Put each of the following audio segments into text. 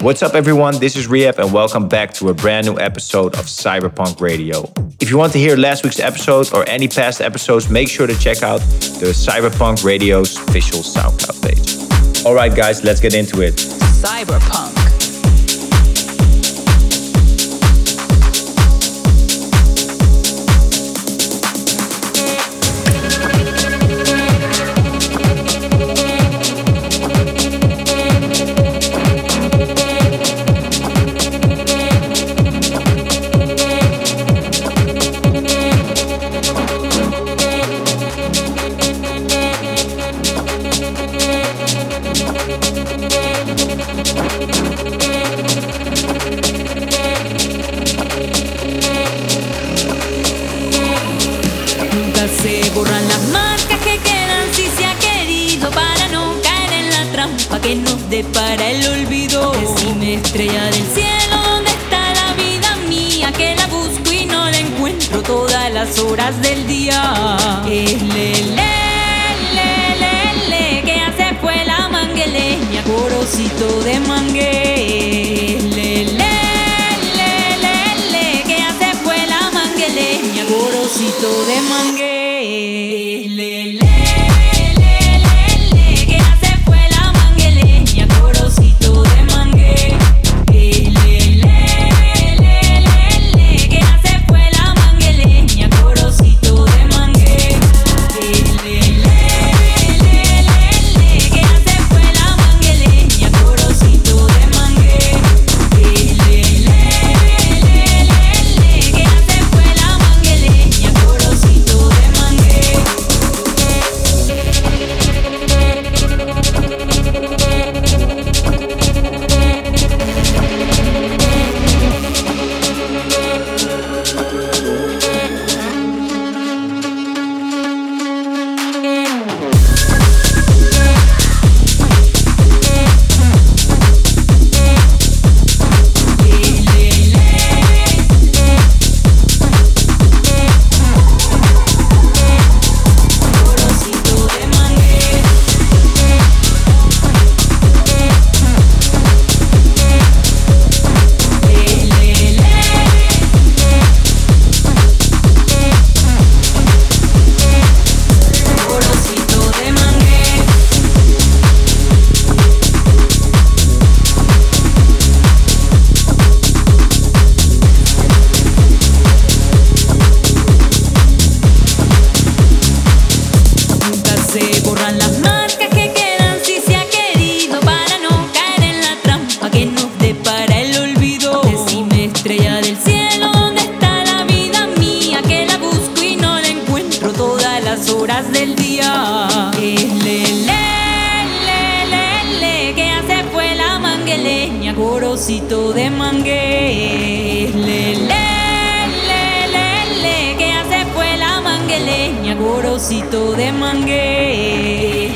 What's up, everyone? This is R3HAB, and welcome back to a brand new episode of CYB3RPVNK Radio. If you want to hear last week's episode or any past episodes, make sure to check out the CYB3RPVNK Radio's official SoundCloud page. All right, guys, let's get into it. CYB3RPVNK. De mangue. porocito de mangué. Le, le, le, le, le, que hace fue la mangueleña, porocito de mangué.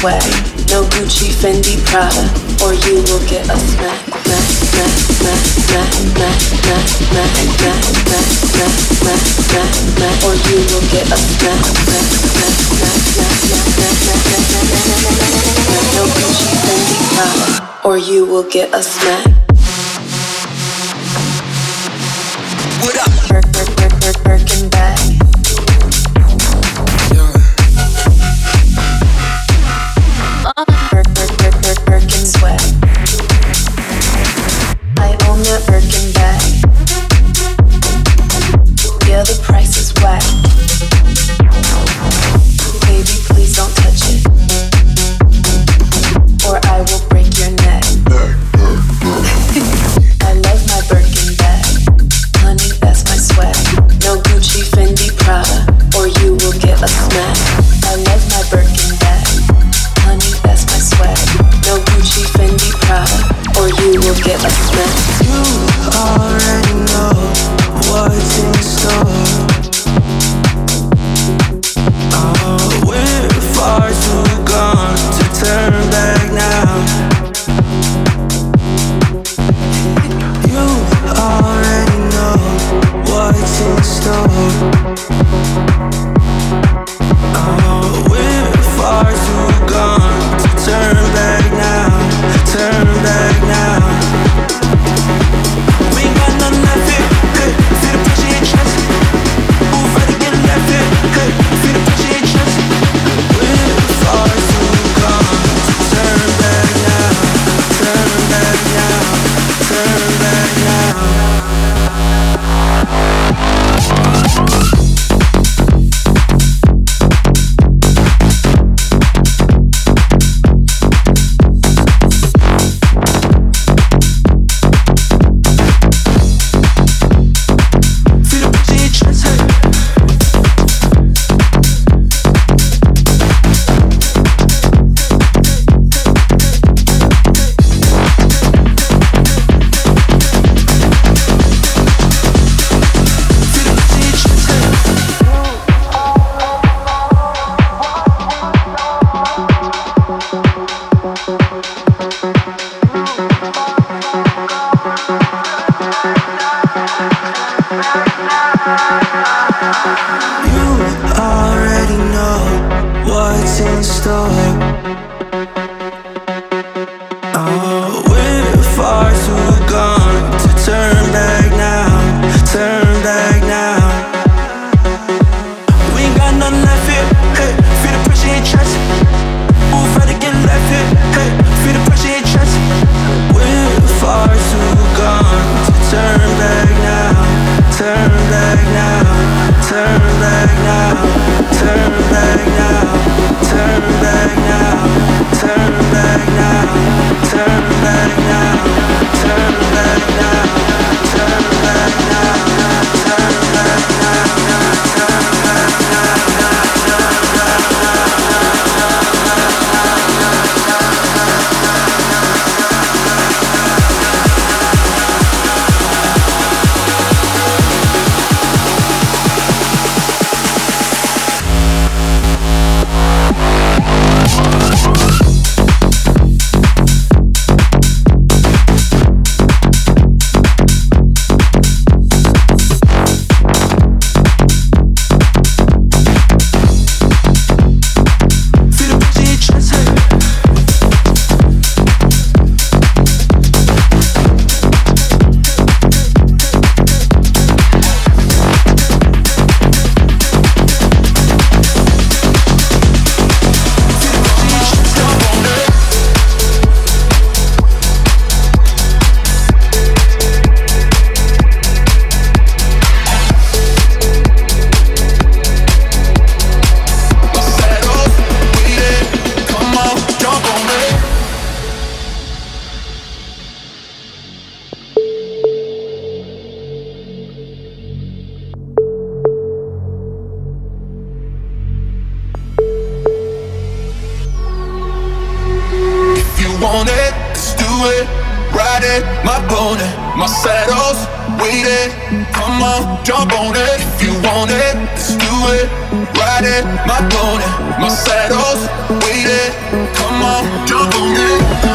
swag. No Gucci, Fendi, Prada, or you will get a smack. Or you will get a smack. No Gucci, Fendi, Prada, or you will get a smack. What up? Birkin bag. You already know what's in store. na na na. Waiting. Come on, jump on it if you want it, let's do it. Ride it, my pony, my saddle's waiting. Come on, jump on it.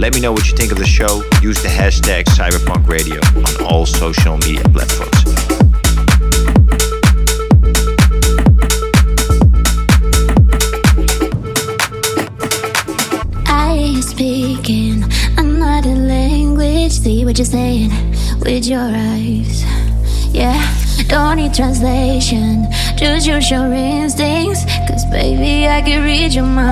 Let me know what you think of the show. Use the hashtag CYB3RPVNK Radio on all social media platforms. I speaking another language. See what you're saying with your eyes. Yeah, don't need translation. Just use your instincts. Cause baby, I can read your mind.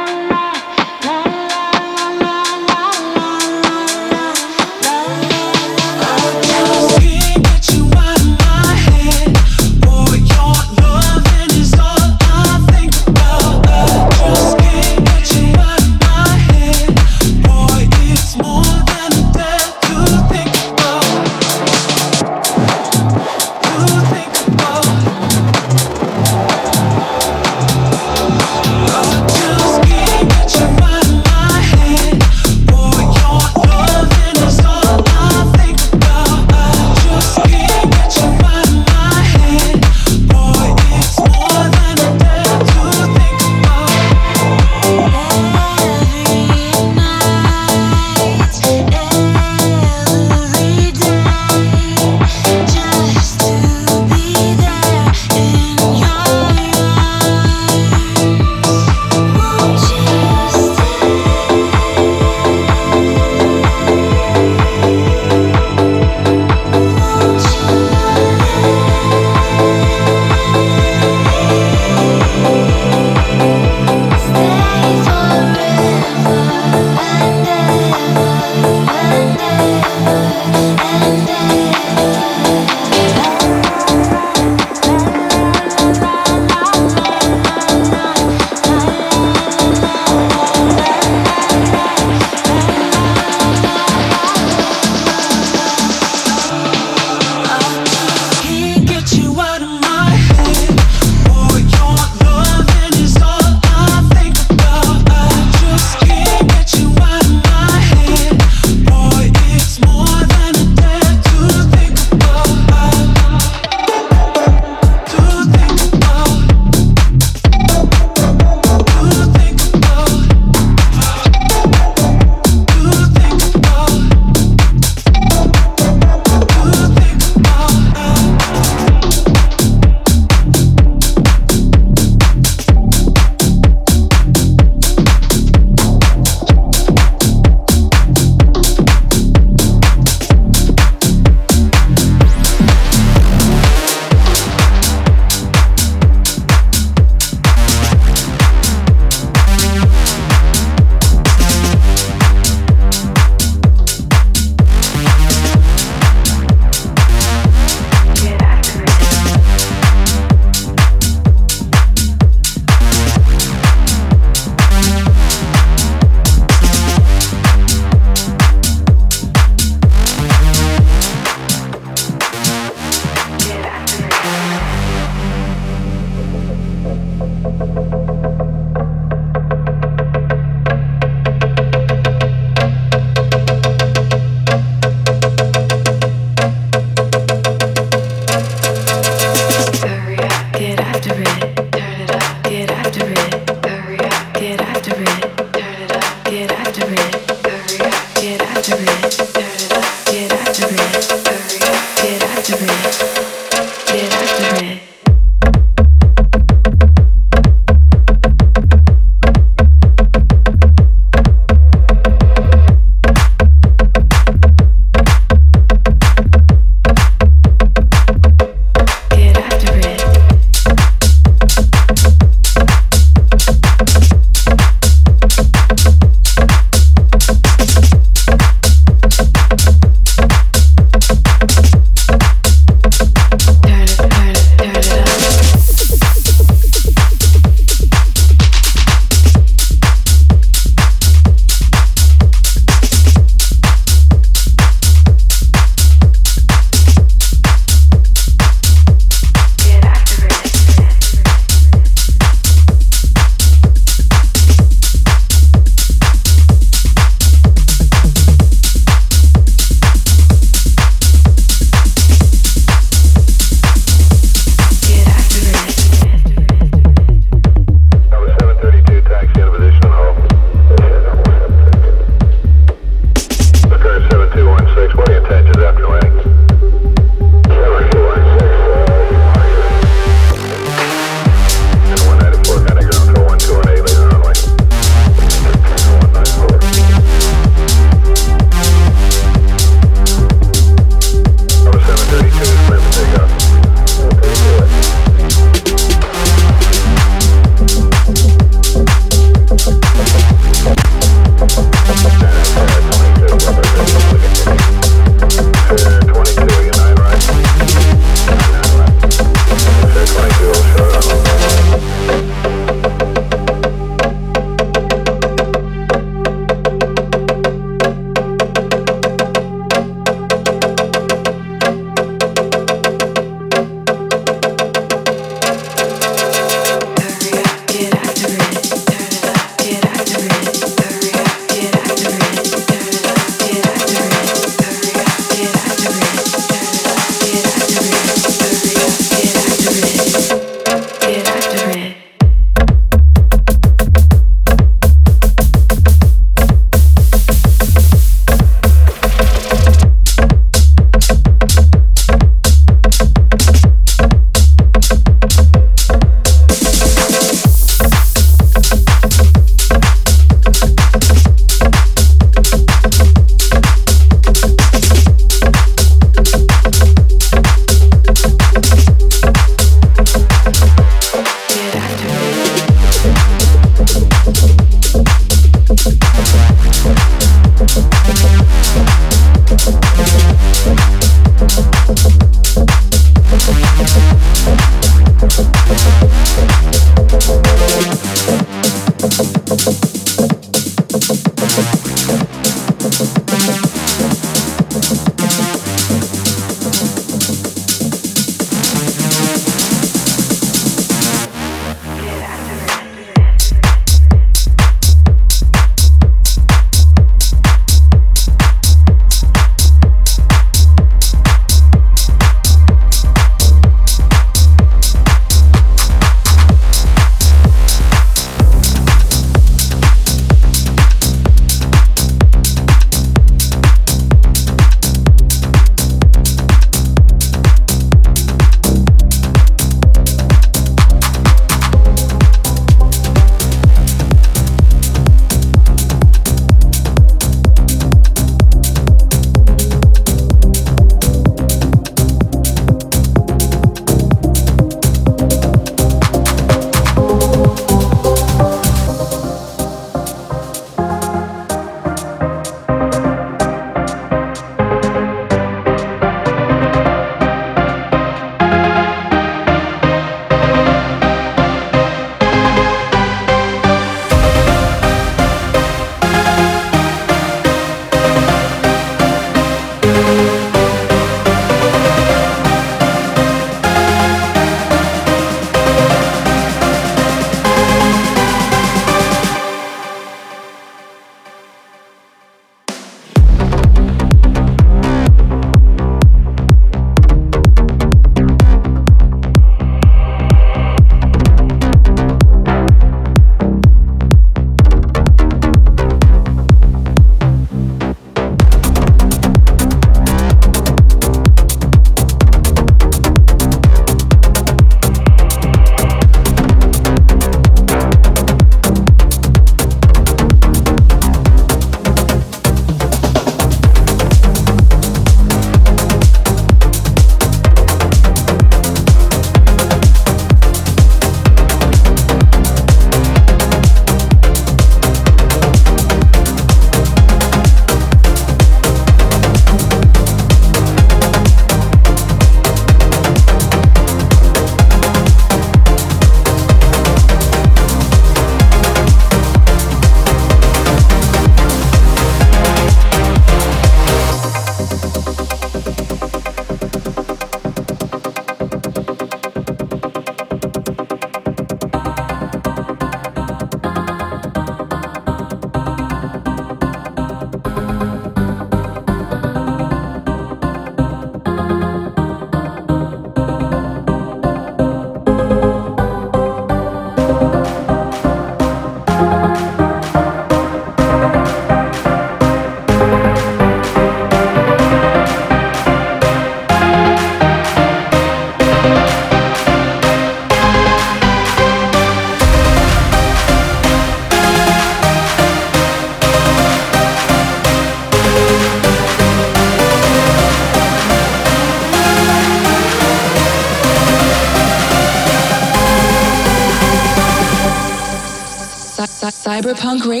CYB3RPVNK Radio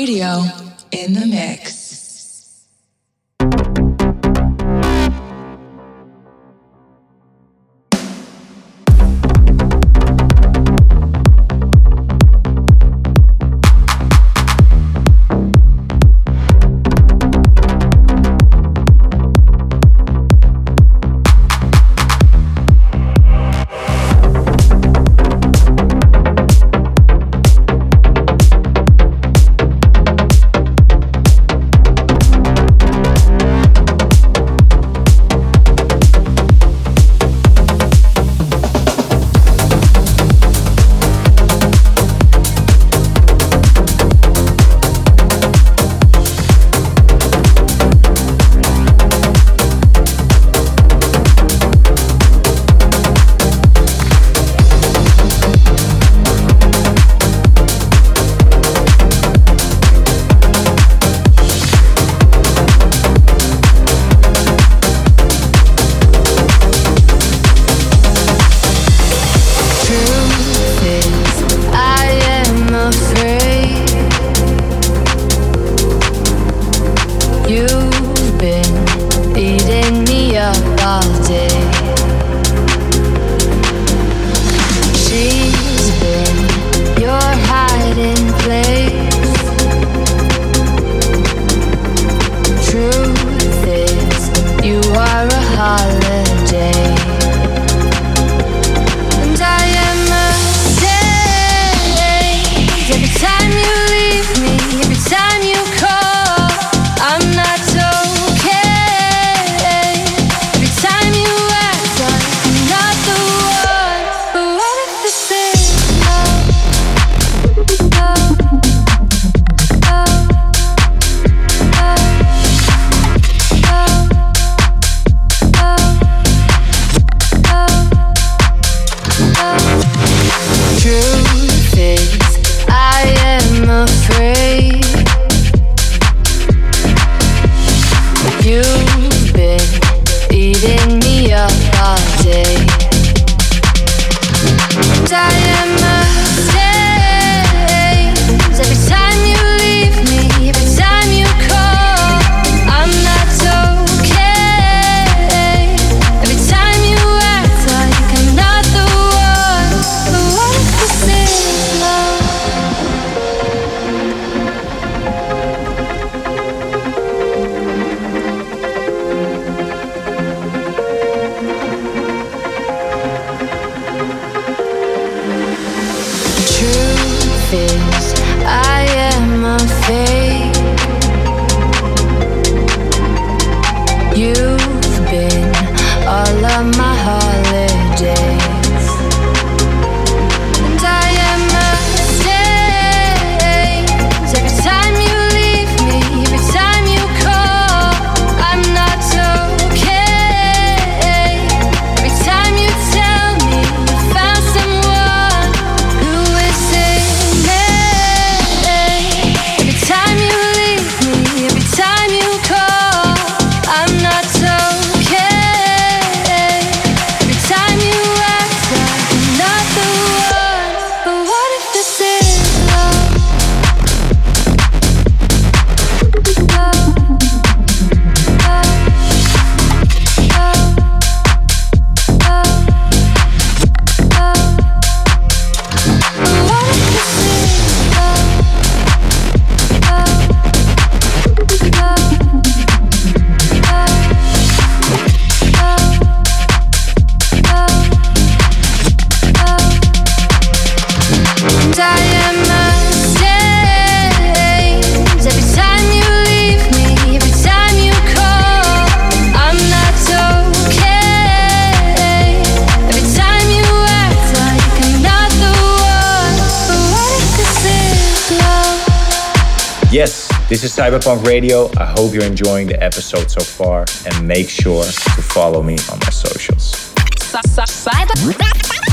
This is CYB3RPVNK Radio. I hope you're enjoying the episode so far and make sure to follow me on my socials.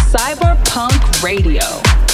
CYB3RPVNK Radio.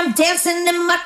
I'm dancing in my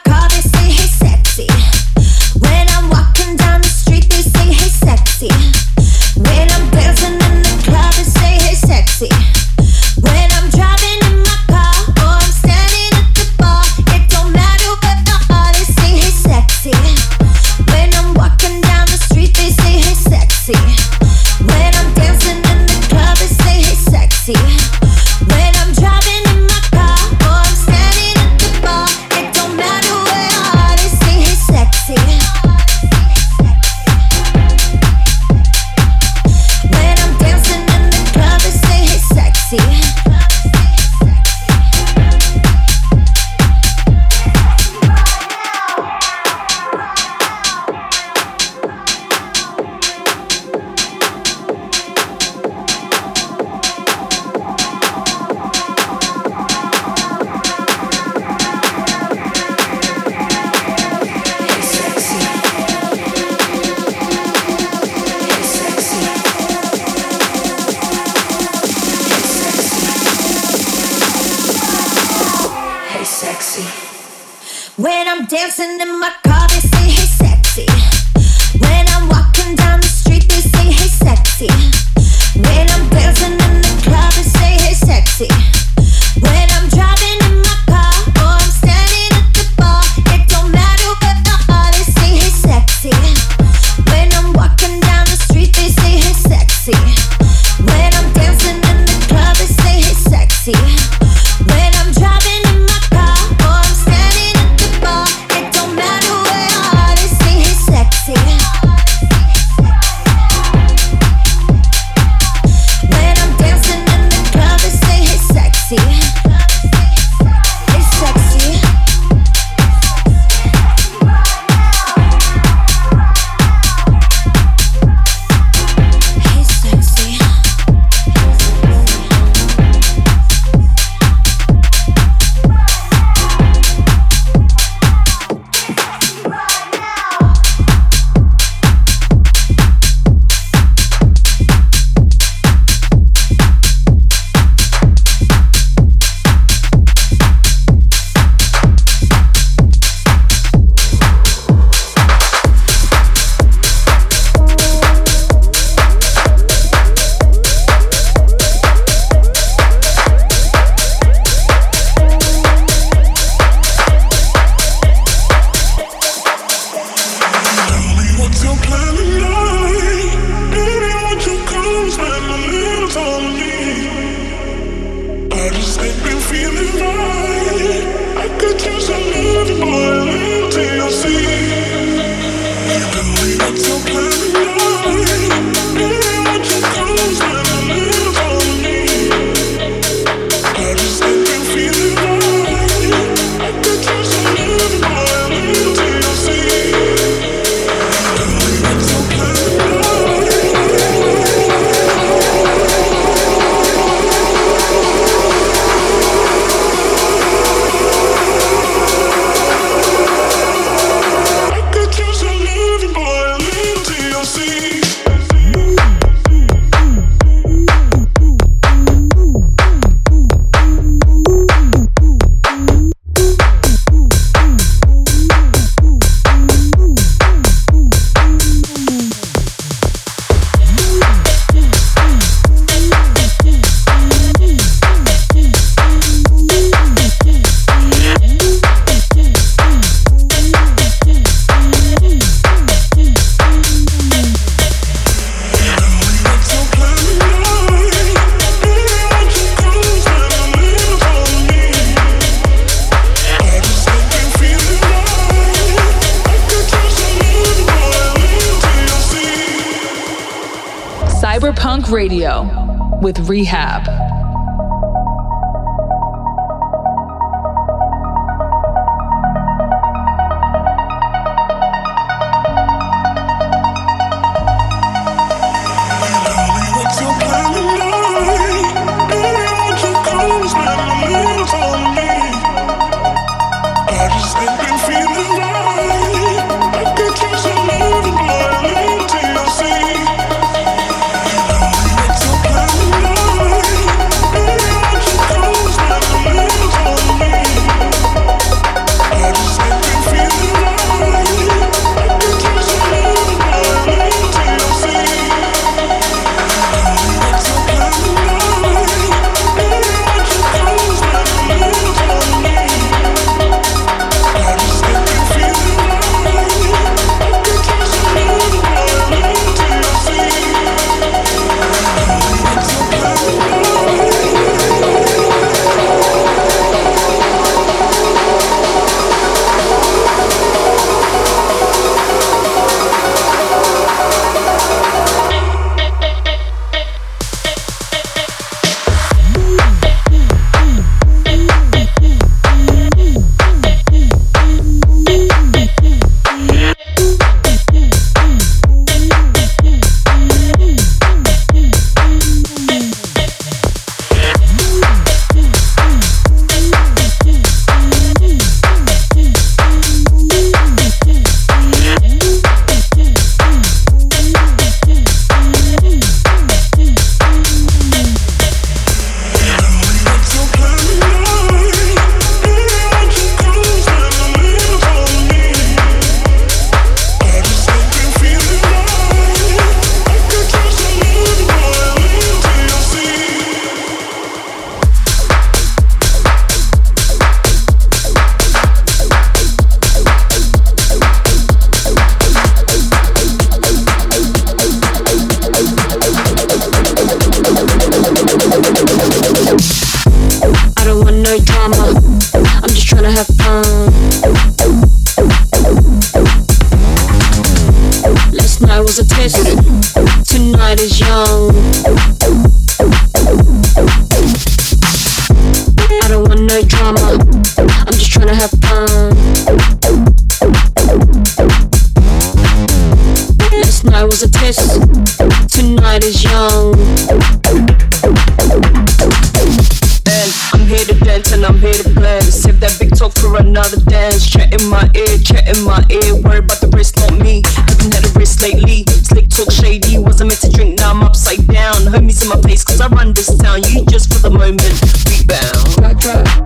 in my face, cause I run this town. You just for the moment rebound. Like.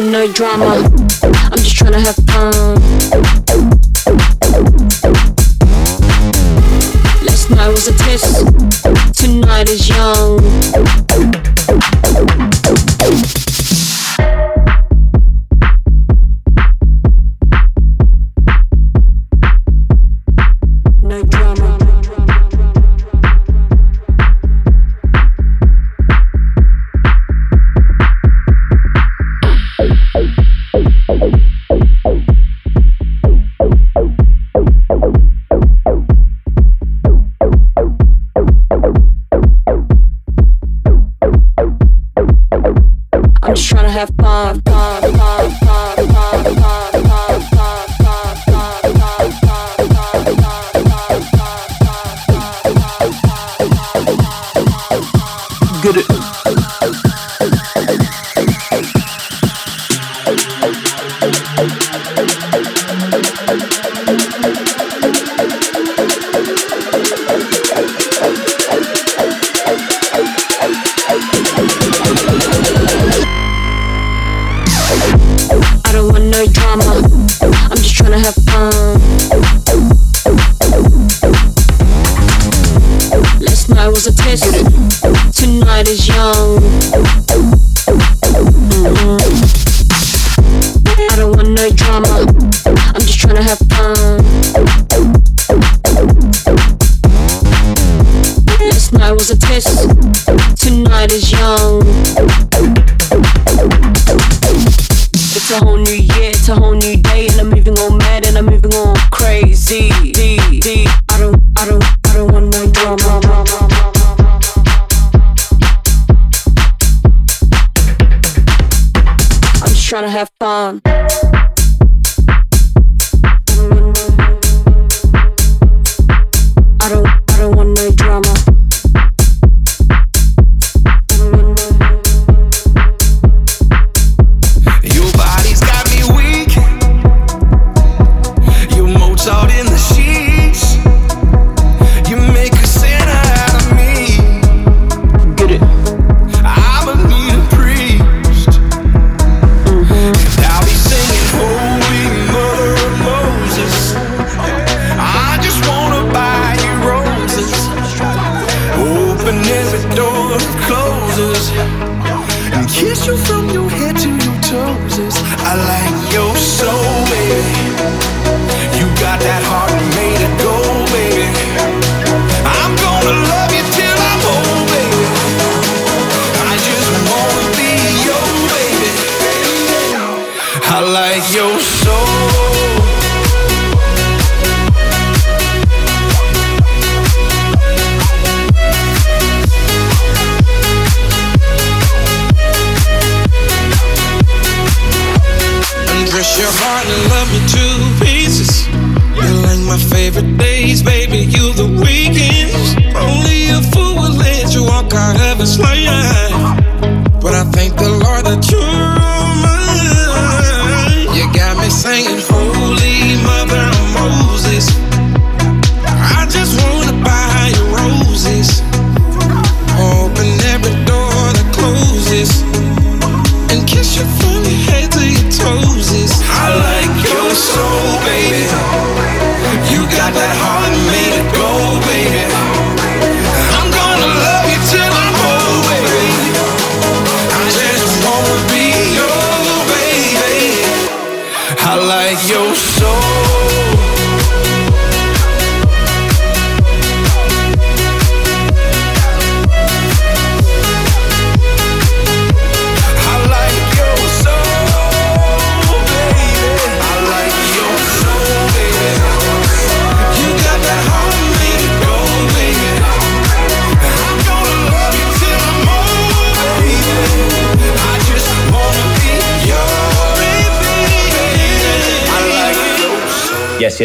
want no drama. I'm just trying to have fun. Last night was a test. Tonight is young.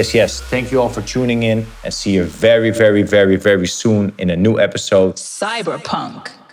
Yes, yes. Thank you all for tuning in and see you very, very, very, very soon in a new episode. CYB3RPVNK.